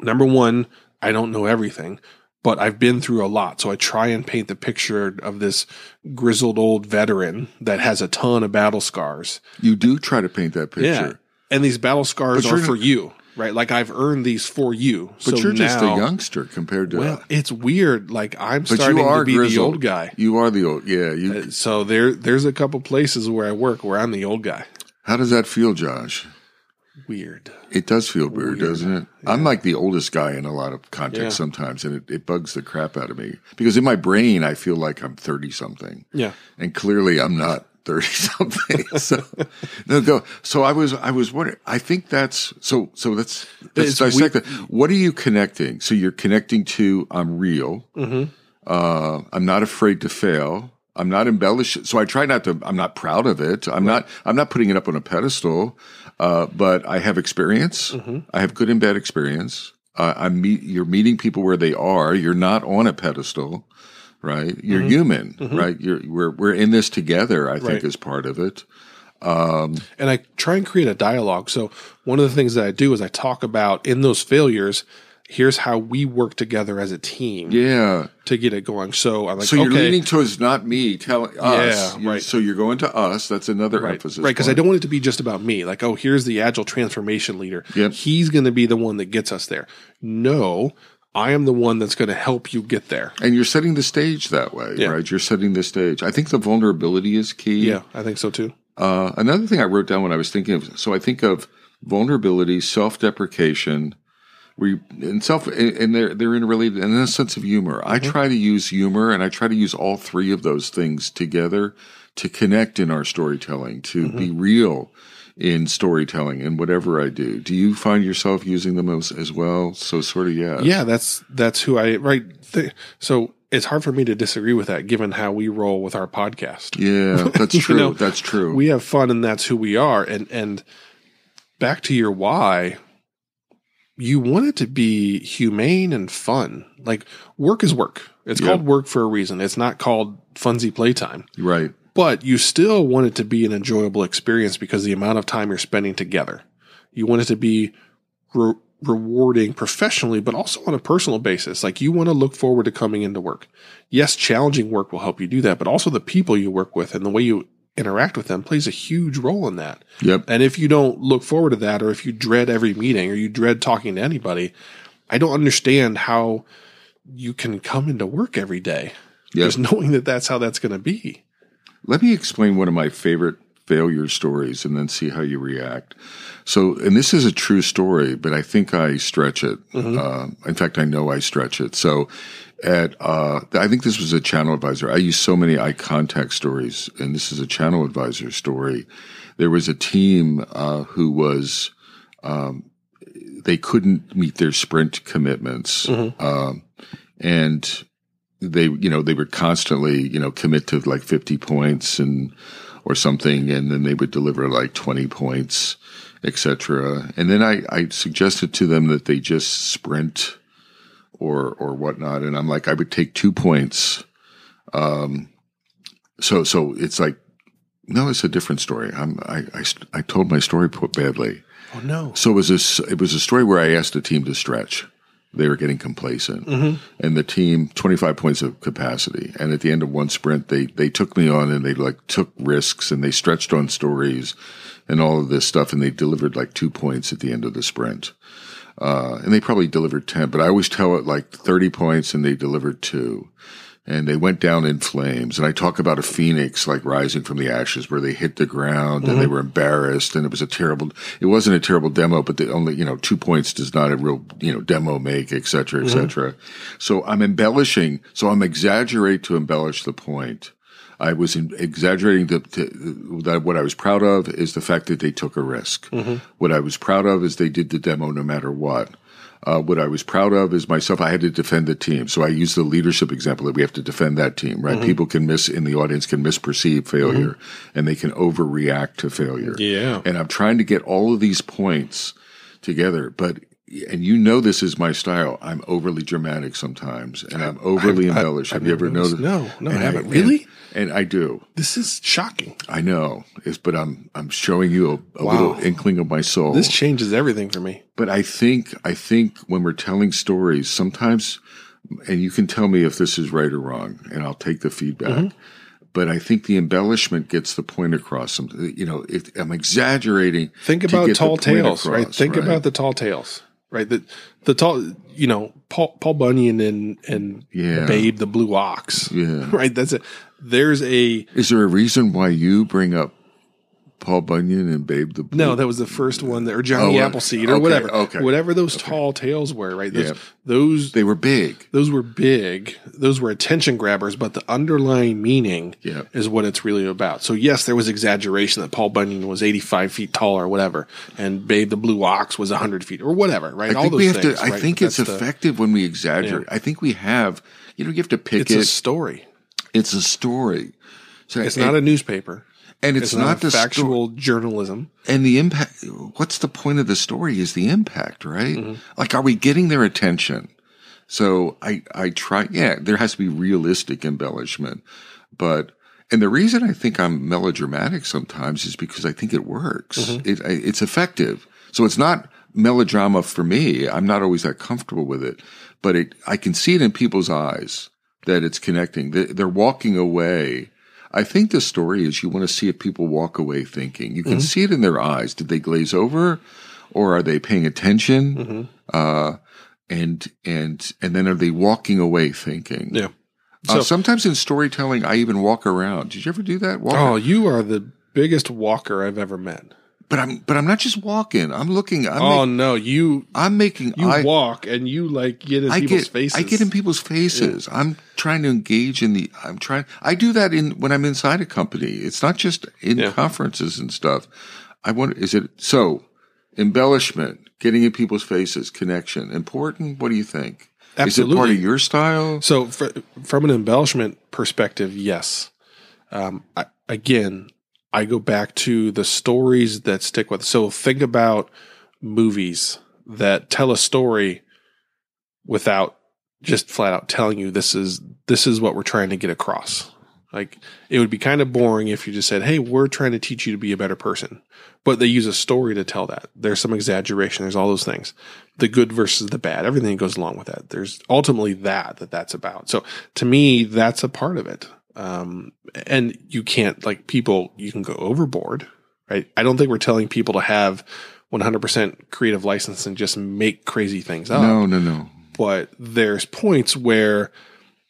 number one, I don't know everything, but I've been through a lot. So I try and paint the picture of this grizzled old veteran that has a ton of battle scars. you do try to paint that picture. Yeah. And these battle scars But are for you, right? Like I've earned these for you. But so you're just a youngster compared to. Well, it's weird. Like I'm but starting you are to be grizzled. the old guy. You are the old. Yeah. You. Uh, so there, there's a couple places where I work where I'm the old guy. how does that feel, Josh? Weird. It does feel weird, Weird. doesn't it? I'm like the oldest guy in a lot of contexts Yeah. sometimes, and it, it bugs the crap out of me because in my brain I feel like I'm 30 something. Yeah. and clearly I'm not 30 something. so no. So I was, I was wondering, I think that's, so, so let's, let's dissect that. What are you connecting? So you're connecting to, I'm real. Mm-hmm. Uh, I'm not afraid to fail. I'm not embellished. So I try not to, I'm not proud of it. I'm not, I'm not putting it up on a pedestal. Uh, but I have experience. Mm-hmm. I have good and bad experience. Uh, I'm meet, you're meeting people where they are. You're not on a pedestal right? You're human, right? You're we're we're in this together. I think Right. is part of it. and I try and create a dialogue. So one of the things that I do is I talk about in those failures. Here's how we work together as a team Yeah. to get it going. So I'm like, So you're okay, leaning towards not me telling us. Yeah, right. So you're going to us. That's another right, emphasis. right? Because I don't want it to be just about me. Like, oh, here's the agile transformation leader. Yep. He's going to be the one that gets us there. No, I am the one that's going to help you get there. And you're setting the stage that way, Yeah. right? You're setting the stage. I think the vulnerability is key. Yeah, I think so too. Uh, another thing I wrote down when I was thinking of, so I think of vulnerability, self-deprecation, we and self, and they're they're interrelated, and then a sense of humor. I Mm-hmm. try to use humor, and I try to use all three of those things together to connect in our storytelling, to be Mm-hmm. real in storytelling, and whatever I do. Do you find yourself using them as, as well? So sort of, yeah, Yeah, that's that's who I right. Th- so it's hard for me to disagree with that given how we roll with our podcast. Yeah, that's You true. know, that's true. We have fun and that's who we are. And and back to your why, you want it to be humane and fun. Like work is work. It's Yeah. called work for a reason. It's not called funsy playtime. right. But you still want it to be an enjoyable experience because the amount of time you're spending together. You want it to be re- rewarding professionally, but also on a personal basis. Like you want to look forward to coming into work. Yes, challenging work will help you do that, but also the people you work with and the way you interact with them plays a huge role in that. Yep. And if you don't look forward to that, or if you dread every meeting or you dread talking to anybody, I don't understand how you can come into work every day Yep. just knowing that that's how that's going to be. Let me explain one of my favorite failure stories and then see how you react. So, and this is a true story, but I think I stretch it. Uh, in fact, I know I stretch it. So, at uh, I think this was a ChannelAdvisor. I use so many iContact stories, and this is a ChannelAdvisor story. There was a team uh, who was um, they couldn't meet their sprint commitments, um, and they you know they were constantly you know commit to like 50 points and or something and then they would deliver like 20 points etc and then I, I suggested to them that they just sprint or or whatnot and i'm like i would take two points um so so it's like no it's a different story i'm i i, I told my story badly Oh no. so it was a, it was a story where I asked the team to stretch. They were getting complacent, and the team twenty five points of capacity. And at the end of one sprint, they they took me on and they like took risks and they stretched on stories and all of this stuff, and they delivered like two points at the end of the sprint. Uh, and they probably delivered ten, but I always tell it like thirty points, and they delivered two. And they went down in flames. And I talk about a phoenix like rising from the ashes where they hit the ground and they mm-hmm. were embarrassed. And it was a terrible, it wasn't a terrible demo, but the only, you know, two points does not a real, you know, demo make, et cetera, et mm-hmm. cetera. So I'm embellishing. So I'm exaggerate to embellish the point. I was in, exaggerating the, what I was proud of is the fact that they took a risk. Mm-hmm. What I was proud of is they did the demo no matter what. Uh, what I was proud of is myself. I had to defend the team, so I use the leadership example that we have to defend that team. Right? People can miss in the audience can misperceive failure, and they can overreact to failure. Yeah. And I'm trying to get all of these points together, but and you know this is my style. I'm overly dramatic sometimes, and I'm overly I've- embellished. I've you ever noticed- noticed? No, no, I haven't. Really? And, and I do. This is shocking. I know. It's, but I'm I'm showing you a, a Wow. little inkling of my soul. This changes everything for me. But I think I think when we're telling stories, sometimes, and you can tell me if this is right or wrong, and I'll take the feedback. Mm-hmm. But I think the embellishment gets the point across. You know, if I'm exaggerating. Think about tall tales, right? across, Think about the tall tales, right? The the tall, you know, Paul Paul Bunyan and and Yeah. Babe the Blue Ox, Yeah. right? That's it. There's a Is there a reason why you bring up Paul Bunyan and Babe the Blue? no, that was the first one, that, or Johnny Oh, uh, Appleseed, or okay, whatever, okay, whatever those tall tales were, right? Those, Yeah. those they were big. those were big. Those were attention grabbers, but the underlying meaning Yeah. is what it's really about. So yes, there was exaggeration that Paul Bunyan was 85 feet tall or whatever, and Babe the Blue Ox was 100 feet or whatever, right? I All think those we have things. to. I right? think it's the- effective when we exaggerate. I think we have. You know, you have to pick It's it. a story. it's a story. So It's not a newspaper. And it's, It's, not, not, the factual sto- journalism. and the impact. What's the point of the story? Is the impact right? Mm-hmm. Like, are we getting their attention? So I I try. Yeah, there has to be realistic embellishment, but. And the reason I think I'm melodramatic sometimes is because I think it works. Mm-hmm. It, it's effective. So it's not melodrama for me. I'm not always that comfortable with it, but it, I can see it in people's eyes that it's connecting. They're walking away. I think the story is you want to see if people walk away thinking. You can Mm-hmm. see it in their eyes. Did they glaze over or are they paying attention? Mm-hmm. Uh, and, and, and then are they walking away thinking? Yeah. Uh, sometimes in storytelling, I even walk around. Did you ever do that? Walk Oh, you are the biggest walker I've ever met. But I'm but I'm not just walking. I'm looking. I'm, oh make- no, you I'm making. you I, walk and you like get in I people's get faces. I get in people's faces. I'm trying to engage in the. I'm trying. I do that in when I'm inside a company. It's not just in Yeah. conferences and stuff. I wonder Is it so? Embellishment, getting in people's faces, connection, important. What do you think? Is it part of your style? So, fr from an embellishment perspective, yes. Um, I, again, I go back to the stories that stick with. So, think about movies that tell a story without just flat out telling you this is this is what we're trying to get across. Like it would be kind of boring if you just said, "Hey, we're trying to teach you to be a better person," but they use a story to tell that. There's some exaggeration. There's all those things, the good versus the bad, everything goes along with that. There's ultimately that that that's about. So to me, that's a part of it. Um, and you can't like people. You can go overboard, right? I don't think we're telling people to have 100% creative license and just make crazy things up no, no, no. but there's points where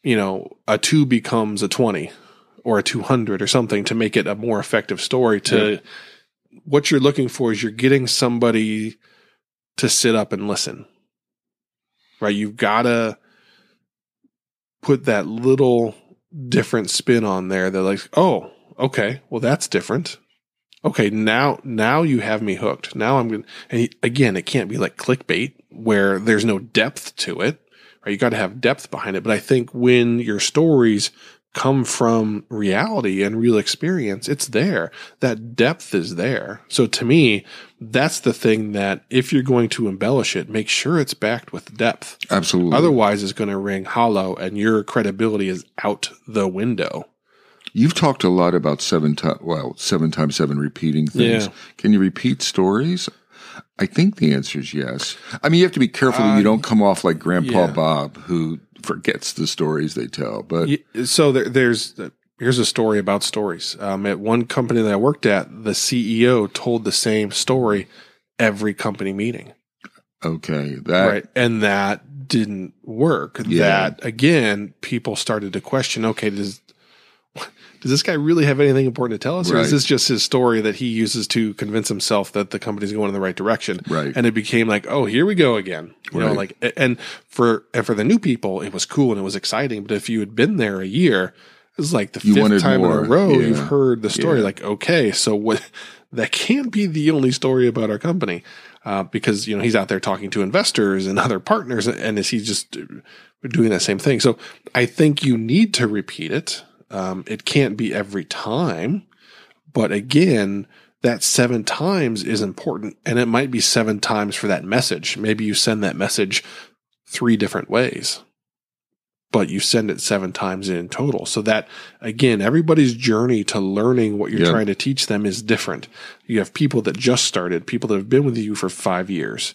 you know a 2 becomes a 20 or a 200 or something to make it a more effective story to what you're looking for is you're getting somebody to sit up and listen right you've got to put that little different spin on there They're like oh okay well that's different. Okay now now you have me hooked. Now i'm gonna and again it can't be like clickbait where there's no depth to it right? You got to have depth behind it. But i think when your stories come from reality and real experience it's there that depth is there so to me that's the thing that if you're going to embellish it make sure it's backed with depth Absolutely. otherwise it's going to ring hollow and your credibility is out the window You've talked a lot about seven times, well, seven times seven repeating things. Yeah. Can you repeat stories? I think the answer is yes. I mean, you have to be careful that Uh, you don't come off like Grandpa yeah. Bob, who forgets the stories they tell. But So there, there's here's a story about stories. Um, at one company that I worked at, the CEO told the same story every company meeting, okay, that right? And that didn't work. Yeah. That again, people started to question. Okay, does does this guy really have anything important to tell us, or is this just his story that he uses to convince himself that the company's going in the right direction? Right. And it became like, oh, here we go again. You know, like, and for and for the new people, it was cool and it was exciting. But if you had been there a year, it was like the You fifth time more. in a row Yeah. you've heard the story. Yeah. Like, okay, so what? That can't be the only story about our company, uh, because you know he's out there talking to investors and other partners, and is he just doing that same thing? So I think you need to repeat it. Um, it can't be every time, but again, that seven times is important, and it might be seven times for that message. Maybe you send that message three different ways, but you send it seven times in total. So that again, everybody's journey to learning what you're trying to teach them is different. You have people that just started, people that have been with you for five years.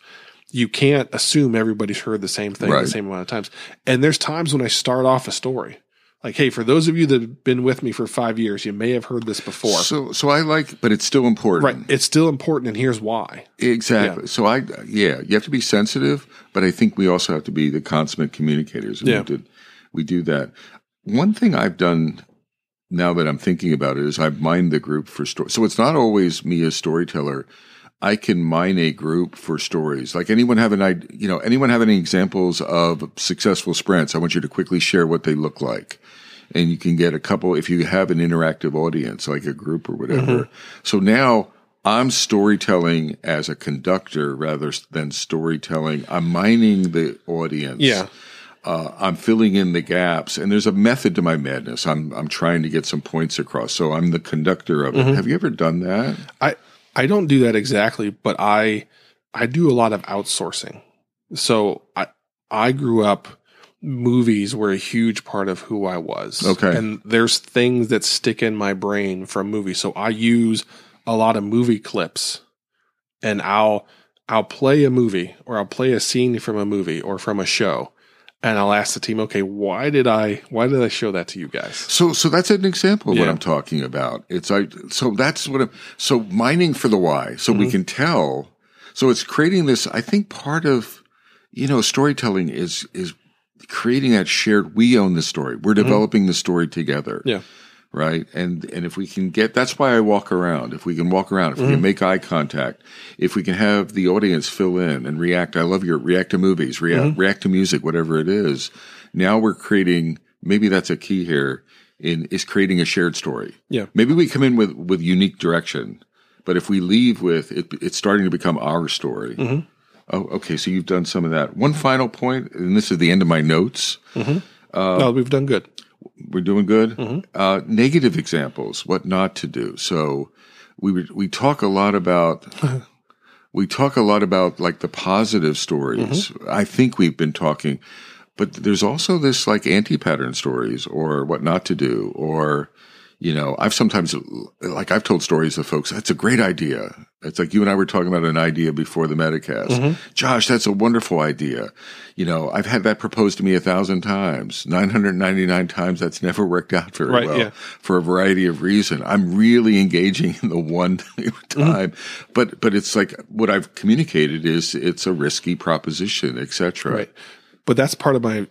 You can't assume everybody's heard the same thing Right. the same amount of times. And there's times when I start off a story. Like, hey, for those of you that have been with me for five years, you may have heard this before. So, so I like, but it's still important. Right. It's still important, and here's why. Exactly. So I, yeah, you have to be sensitive, but I think we also have to be the consummate communicators. And Yeah. we, did, we do that. One thing I've done now that I'm thinking about it is I've mined the group for story. So it's not always me as storyteller. I can mine a group for stories. Like anyone have an idea, you know, anyone have any examples of successful sprints? I want you to quickly share what they look like. And you can get a couple if you have an interactive audience, like a group or whatever. So now I'm storytelling as a conductor rather than storytelling. I'm mining the audience. Yeah. Uh, I'm filling in the gaps, and there's a method to my madness. I'm I'm trying to get some points across. So I'm the conductor of it. Have you ever done that? I I don't do that exactly, but I I do a lot of outsourcing. So I I grew up movies were a huge part of who I was. Okay. And there's things that stick in my brain from movies. So I use a lot of movie clips and I'll I'll play a movie or I'll play a scene from a movie or from a show and I'll ask the team, okay, why did I why did I show that to you guys? So so that's an example of what I'm talking about. It's like so that's what I'm so mining for the why. So Mm-hmm. we can tell. So it's creating this. I think part of you know storytelling is is creating that shared. We own the story. We're developing the story together. Mm-hmm. Yeah. Right? And and if we can get that's why I walk around. If we can walk around, if we Mm-hmm. can make eye contact, if we can have the audience fill in and react. I love your react to movies, react Mm-hmm. react to music, whatever it is. Now we're creating. Maybe that's a key here. In is creating a shared story. Yeah. Maybe we come in with with unique direction, but if we leave with it, it's starting to become our story. Mm-hmm. Oh, okay. So you've done some of that. One final point, and this is the end of my notes. no, we've done good. We're doing good. Uh, negative examples, what not to do. So we we talk a lot about we talk a lot about like the positive stories. I think we've been talking, but there's also this like anti pattern stories or what not to do or you know I've sometimes like I've told stories of folks. That's a great idea. It's like you and I were talking about an idea before the Metacast. Mm-hmm. Josh, that's a wonderful idea. You know, I've had that proposed to me a thousand times, 999 times. That's never worked out very Right, well yeah. for a variety of reasons. I'm really engaging in the one mm-hmm. time, but, but it's like what I've communicated is it's a risky proposition, et cetera. Right. But that's part of my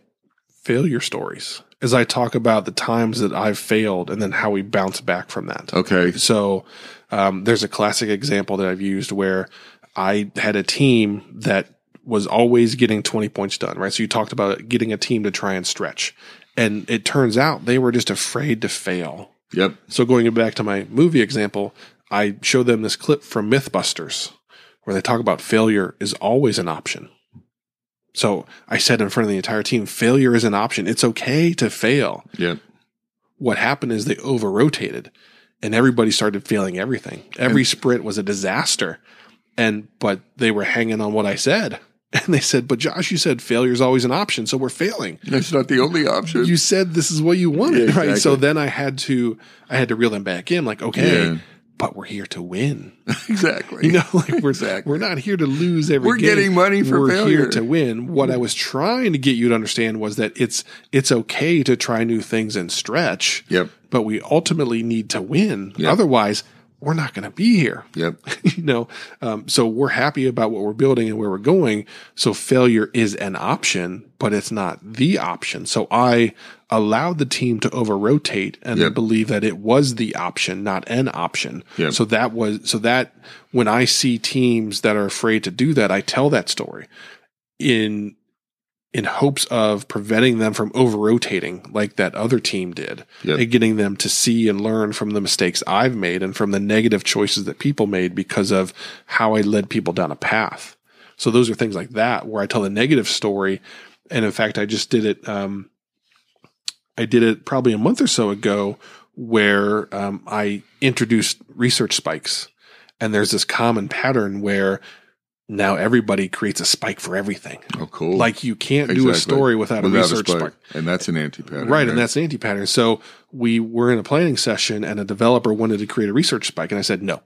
failure stories as I talk about the times that I've failed and then how we bounce back from that. Okay. So um, there's a classic example that I've used where I had a team that was always getting 20 points done, right? So you talked about getting a team to try and stretch. And it turns out they were just afraid to fail. Yep. So going back to my movie example, I showed them this clip from Mythbusters where they talk about failure is always an option. So I said in front of the entire team, failure is an option. It's okay to fail. Yep. What happened is they over rotated and everybody started failing everything. Every sprint was a disaster. And, but they were hanging on what I said. And they said, but Josh, you said failure is always an option. So we're failing That's not the only option. you said this is what you wanted, Yeah, right? So then I had to, I had to reel them back in, like, okay, Yeah. But we're here to win. exactly. You know, like we're Exactly. we're not here to lose every. We're game. getting money for failure. We're failure. here to win. What I mm-hmm. was trying to get you to understand was that it's it's okay to try new things and stretch. Yep. But we ultimately need to win. Yep. Otherwise, we're not going to be here Yep. you know um, so we're happy about what we're building and where we're going so failure is an option but it's not the option so i allowed the team to over rotate and Yep. believe that it was the option not an option Yep. so that was so that when i see teams that are afraid to do that i tell that story in in hopes of preventing them from over rotating like that other team did Yep. and getting them to see and learn from the mistakes I've made and from the negative choices that people made because of how I led people down a path. So those are things like that where I tell the negative story. And in fact, I just did it. Um, I did it probably a month or so ago where um, I introduced research spikes. And there's this common pattern where now everybody creates a spike for everything. Oh, cool. Like you can't do a story without, a research spike. And that's an anti pattern. Right, and that's an anti pattern. So we were in a planning session, and a developer wanted to create a research spike, and I said no.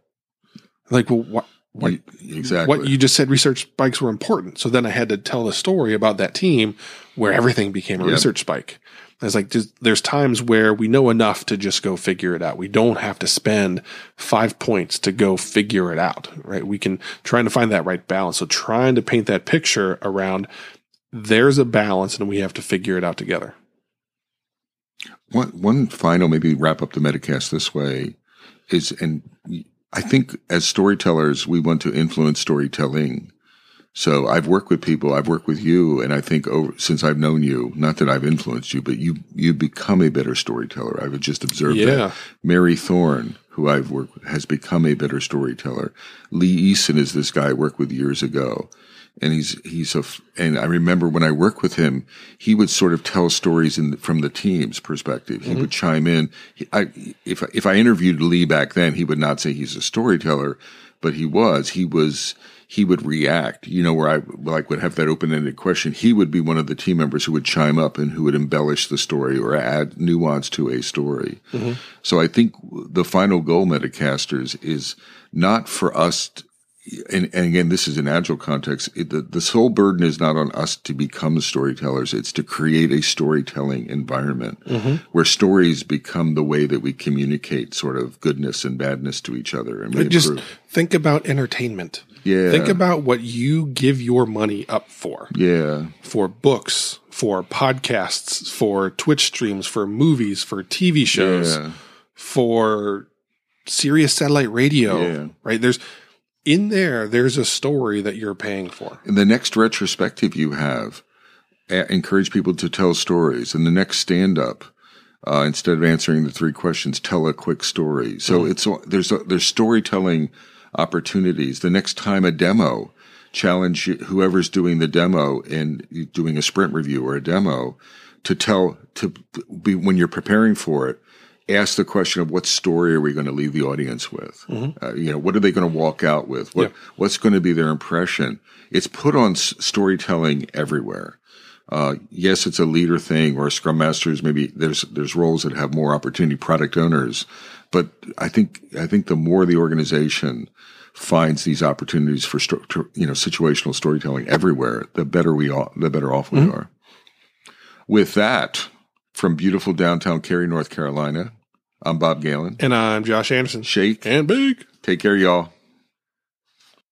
Like, well, what? What? exactly. What you just said research spikes were important. So then I had to tell the story about that team where everything became a Yep. research spike. I was like, there's times where we know enough to just go figure it out. We don't have to spend five points to go figure it out, right? We can trying to find that right balance. So trying to paint that picture around there's a balance and we have to figure it out together. One one final, maybe wrap up the Metacast this way is, and I think as storytellers, we want to influence storytelling. So I've worked with people, I've worked with you, and I think over, since I've known you, not that I've influenced you, but you you become a better storyteller. I've just observed Yeah. that. Mary Thorn, who I've worked with, has become a better storyteller. Lee Eason is this guy I worked with years ago. And he's, he's a, and I remember when I worked with him, he would sort of tell stories in, from the team's perspective. He mm-hmm. would chime in. He, I, if, if I interviewed Lee back then, he would not say he's a storyteller, but he was, he was, he would react, you know, where I like would have that open-ended question. He would be one of the team members who would chime up and who would embellish the story or add nuance to a story. Mm-hmm. So I think the final goal, Metacasters, is not for us. and, and again, this is an agile context. It, the, the sole burden is not on us to become storytellers. It's to create a storytelling environment mm-hmm. where stories become the way that we communicate sort of goodness and badness to each other. And we just improve. think about entertainment. Yeah. Think about what you give your money up for. yeah. For books, for podcasts, for Twitch streams, for movies, for TV shows, Yeah. for Sirius satellite radio, Yeah. right? There's in there, there's a story that you're paying for. In the next retrospective you have, encourage people to tell stories. And the next stand up, uh, instead of answering the three questions, tell a quick story. So it's there's a, there's storytelling opportunities. The next time a demo, challenge whoever's doing the demo and doing a sprint review or a demo to tell to be when you're preparing for it ask the question of what story are we going to leave the audience with mm-hmm. uh, you know what are they going to walk out with what what's going to be their impression it's put on s- storytelling everywhere uh, yes, it's a leader thing or scrum masters. Maybe there's there's roles that have more opportunity, product owners. But I think I think the more the organization finds these opportunities for you know situational storytelling everywhere, the better we are, the better off we mm-hmm. are. With that, from beautiful downtown Cary, North Carolina, I'm Bob Galen, and I'm Josh Anderson. Shake and bake. Take care, y'all.